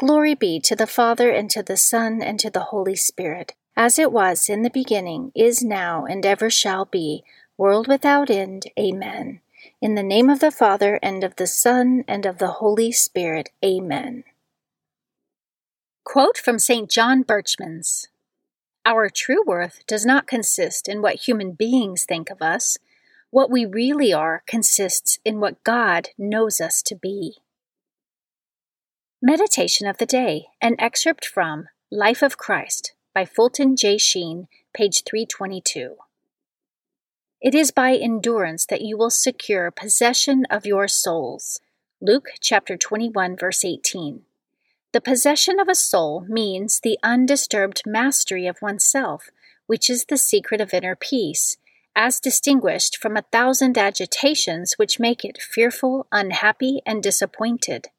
Glory be to the Father, and to the Son, and to the Holy Spirit, as it was in the beginning, is now, and ever shall be, world without end. Amen. In the name of the Father, and of the Son, and of the Holy Spirit. Amen. Quote from St. John Berchmans Our true worth does not consist in what human beings think of us. What we really are consists in what God knows us to be. Meditation of the Day, an excerpt from Life of Christ by Fulton J. Sheen, page 322. It is by endurance that you will secure possession of your souls. Luke chapter 21 verse 18. The possession of a soul means the undisturbed mastery of oneself, which is the secret of inner peace, as distinguished from a thousand agitations which make it fearful, unhappy, and disappointed.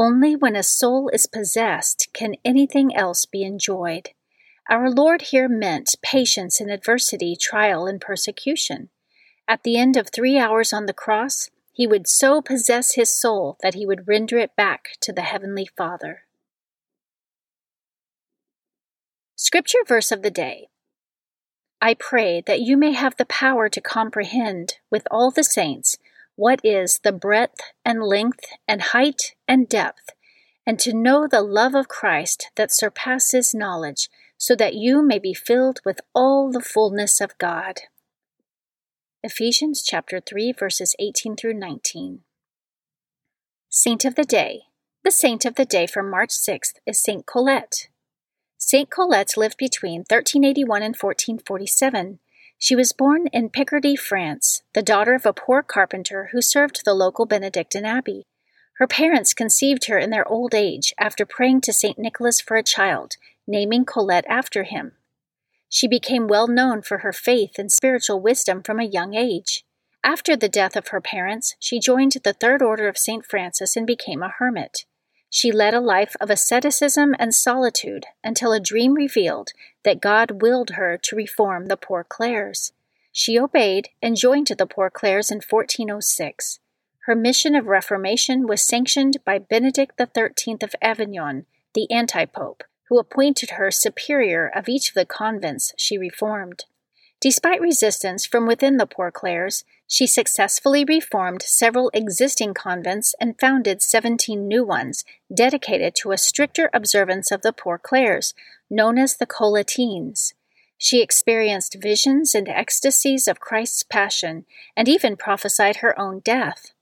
Only when a soul is possessed can anything else be enjoyed. Our Lord here meant patience in adversity, trial, and persecution. At the end of three hours on the cross, he would so possess his soul that he would render it back to the Heavenly Father. Scripture verse of the day I pray that you may have the power to comprehend, with all the saints, what is the breadth and length and height and depth, and to know the love of Christ that surpasses knowledge, so that you may be filled with all the fullness of God. Ephesians chapter 3 verses 18 through 19. Saint of the Day. The saint of the day for March 6th is Saint Colette. Saint Colette lived between 1381 and 1447 she was born in Picardy, France, the daughter of a poor carpenter who served the local Benedictine abbey. Her parents conceived her in their old age after praying to St. Nicholas for a child, naming Colette after him. She became well known for her faith and spiritual wisdom from a young age. After the death of her parents, she joined the Third Order of St. Francis and became a hermit. She led a life of asceticism and solitude until a dream revealed that God willed her to reform the Poor Clares. She obeyed and joined the Poor Clares in 1406. Her mission of reformation was sanctioned by Benedict XIII of Avignon, the anti pope, who appointed her superior of each of the convents she reformed. Despite resistance from within the Poor Clares, she successfully reformed several existing convents and founded 17 new ones dedicated to a stricter observance of the Poor Clares, known as the Colettines. She experienced visions and ecstasies of Christ's passion and even prophesied her own death.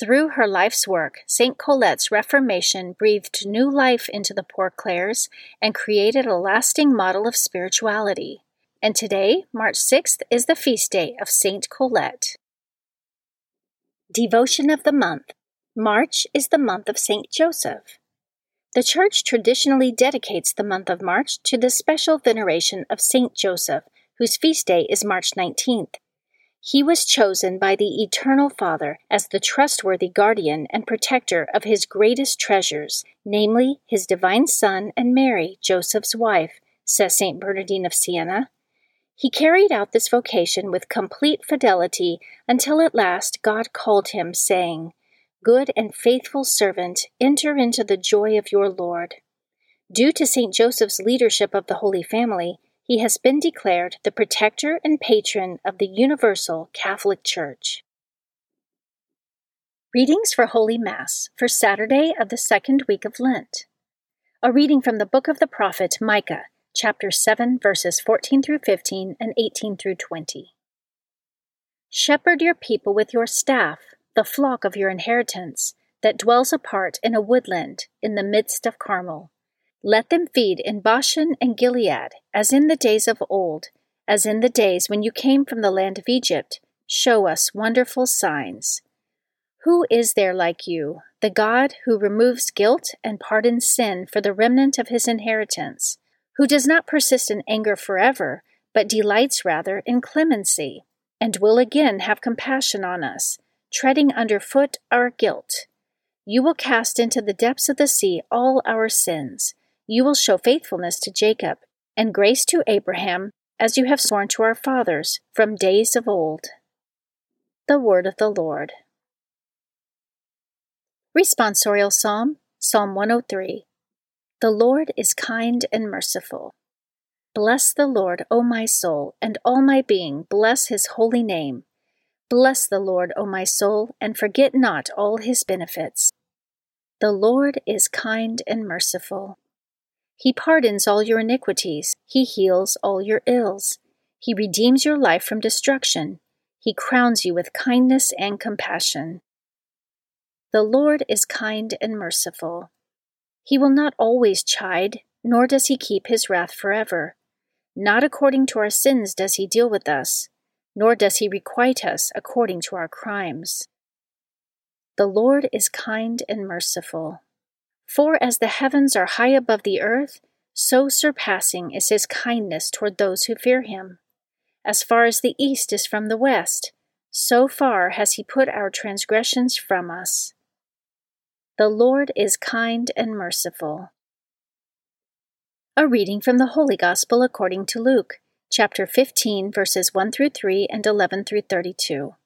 Through her life's work, St. Colette's Reformation breathed new life into the Poor Clares and created a lasting model of spirituality. And today, March 6th, is the feast day of St. Colette. Devotion of the Month March is the month of St. Joseph. The Church traditionally dedicates the month of March to the special veneration of Saint Joseph, whose feast day is March 19th. He was chosen by the Eternal Father as the trustworthy guardian and protector of his greatest treasures, namely his divine Son and Mary, Joseph's wife, says St. Bernardine of Siena. He carried out this vocation with complete fidelity until at last God called him, saying, Good and faithful servant, enter into the joy of your Lord. Due to St. Joseph's leadership of the Holy Family, he has been declared the protector and patron of the Universal Catholic Church. Readings for Holy Mass for Saturday of the second week of Lent. A reading from the book of the prophet Micah, chapter 7, verses 14 through 15 and 18 through 20. Shepherd your people with your staff the flock of your inheritance, that dwells apart in a woodland in the midst of Carmel. Let them feed in Bashan and Gilead, as in the days of old, as in the days when you came from the land of Egypt. Show us wonderful signs. Who is there like you, the God who removes guilt and pardons sin for the remnant of his inheritance, who does not persist in anger forever, but delights rather in clemency, and will again have compassion on us? treading underfoot our guilt. You will cast into the depths of the sea all our sins. You will show faithfulness to Jacob and grace to Abraham, as you have sworn to our fathers from days of old. The Word of the Lord. Responsorial Psalm, Psalm 103. The Lord is kind and merciful. Bless the Lord, O my soul, and all my being, bless his holy name. Bless the Lord, O my soul, and forget not all his benefits. The Lord is kind and merciful. He pardons all your iniquities, he heals all your ills. He redeems your life from destruction. He crowns you with kindness and compassion. The Lord is kind and merciful. He will not always chide, nor does he keep his wrath forever. Not according to our sins does he deal with us nor does he requite us according to our crimes. The Lord is kind and merciful. For as the heavens are high above the earth, so surpassing is his kindness toward those who fear him. As far as the east is from the west, so far has he put our transgressions from us. The Lord is kind and merciful. A reading from the Holy Gospel according to Luke chapter 15, verses 1 through 3 and 11 through 32.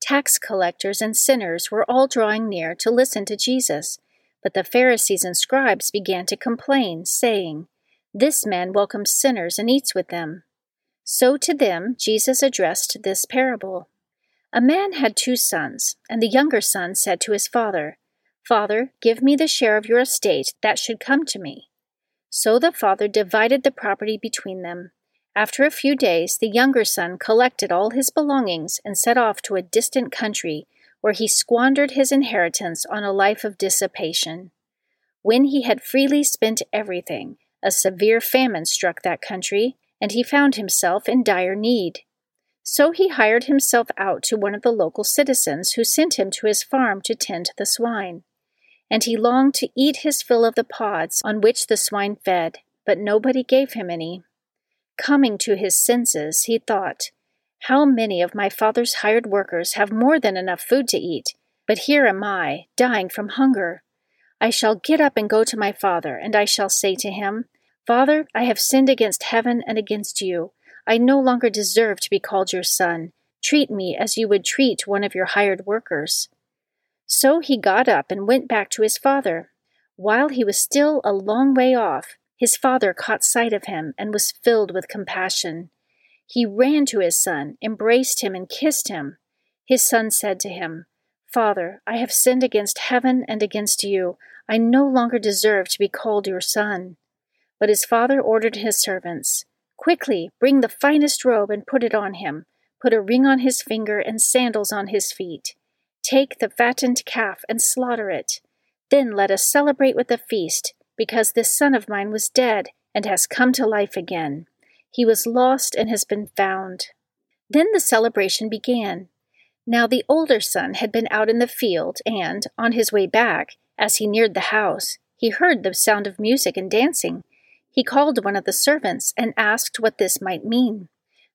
Tax collectors and sinners were all drawing near to listen to Jesus, but the Pharisees and scribes began to complain, saying, This man welcomes sinners and eats with them. So to them Jesus addressed this parable. A man had two sons, and the younger son said to his father, Father, give me the share of your estate that should come to me. So the father divided the property between them. After a few days, the younger son collected all his belongings and set off to a distant country, where he squandered his inheritance on a life of dissipation. When he had freely spent everything, a severe famine struck that country, and he found himself in dire need. So he hired himself out to one of the local citizens, who sent him to his farm to tend the swine. And he longed to eat his fill of the pods on which the swine fed, but nobody gave him any. Coming to his senses, he thought, How many of my father's hired workers have more than enough food to eat, but here am I, dying from hunger. I shall get up and go to my father, and I shall say to him, Father, I have sinned against heaven and against you. I no longer deserve to be called your son. Treat me as you would treat one of your hired workers. So he got up and went back to his father. While he was still a long way off, his father caught sight of him and was filled with compassion. He ran to his son, embraced him, and kissed him. His son said to him, Father, I have sinned against heaven and against you. I no longer deserve to be called your son. But his father ordered his servants, Quickly, bring the finest robe and put it on him. Put a ring on his finger and sandals on his feet. Take the fattened calf and slaughter it. Then let us celebrate with a feast because this son of mine was dead and has come to life again. He was lost and has been found. Then the celebration began. Now the older son had been out in the field, and, on his way back, as he neared the house, He heard the sound of music and dancing. He called one of the servants and asked what this might mean.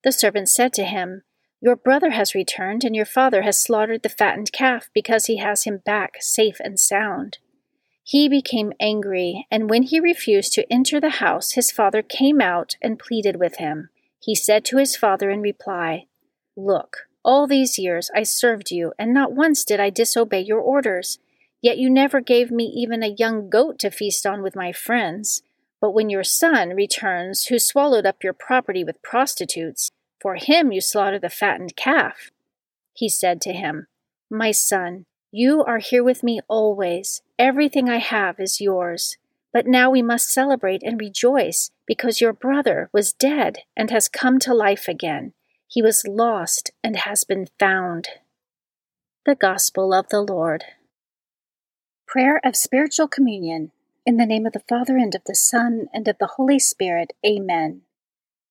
The servant said to him, Your brother has returned, and your father has slaughtered the fattened calf because he has him back safe and sound. He became angry, and when he refused to enter the house, his father came out and pleaded with him. He said to his father in reply, Look, all these years I served you, and not once did I disobey your orders. Yet you never gave me even a young goat to feast on with my friends. But when your son returns, who swallowed up your property with prostitutes, for him you slaughter the fattened calf. He said to him, My son, you are here with me always. Everything I have is yours. But now we must celebrate and rejoice, because your brother was dead and has come to life again. He was lost and has been found. The Gospel of the Lord. Prayer of Spiritual Communion. In the name of the Father, and of the Son, and of the Holy Spirit. Amen.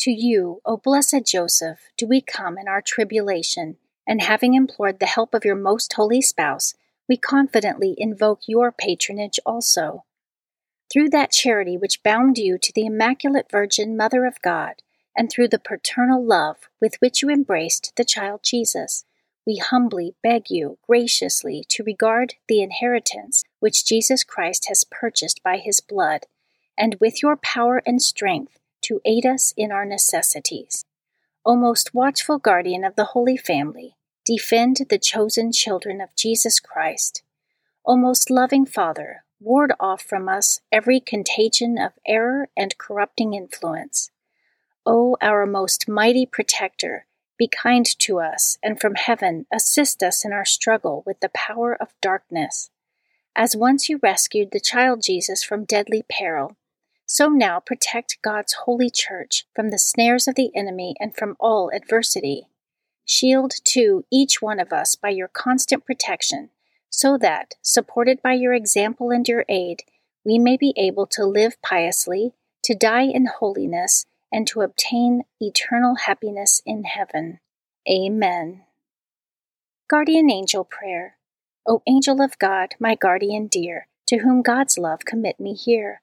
To you, O blessed Joseph, do we come in our tribulation, and having implored the help of your most holy spouse, we confidently invoke your patronage also. Through that charity which bound you to the Immaculate Virgin Mother of God, and through the paternal love with which you embraced the child Jesus, we humbly beg you graciously to regard the inheritance which Jesus Christ has purchased by his blood and with your power and strength to aid us in our necessities. O most watchful guardian of the Holy Family, defend the chosen children of Jesus Christ. O most loving Father, ward off from us every contagion of error and corrupting influence. O our most mighty protector, be kind to us, and from heaven assist us in our struggle with the power of darkness. As once you rescued the child Jesus from deadly peril, so now protect God's holy church from the snares of the enemy and from all adversity. Shield, too, each one of us by your constant protection, so that, supported by your example and your aid, we may be able to live piously, to die in holiness, and to obtain eternal happiness in heaven. Amen. Guardian Angel Prayer. O angel of God, my guardian dear, to whom God's love commit me here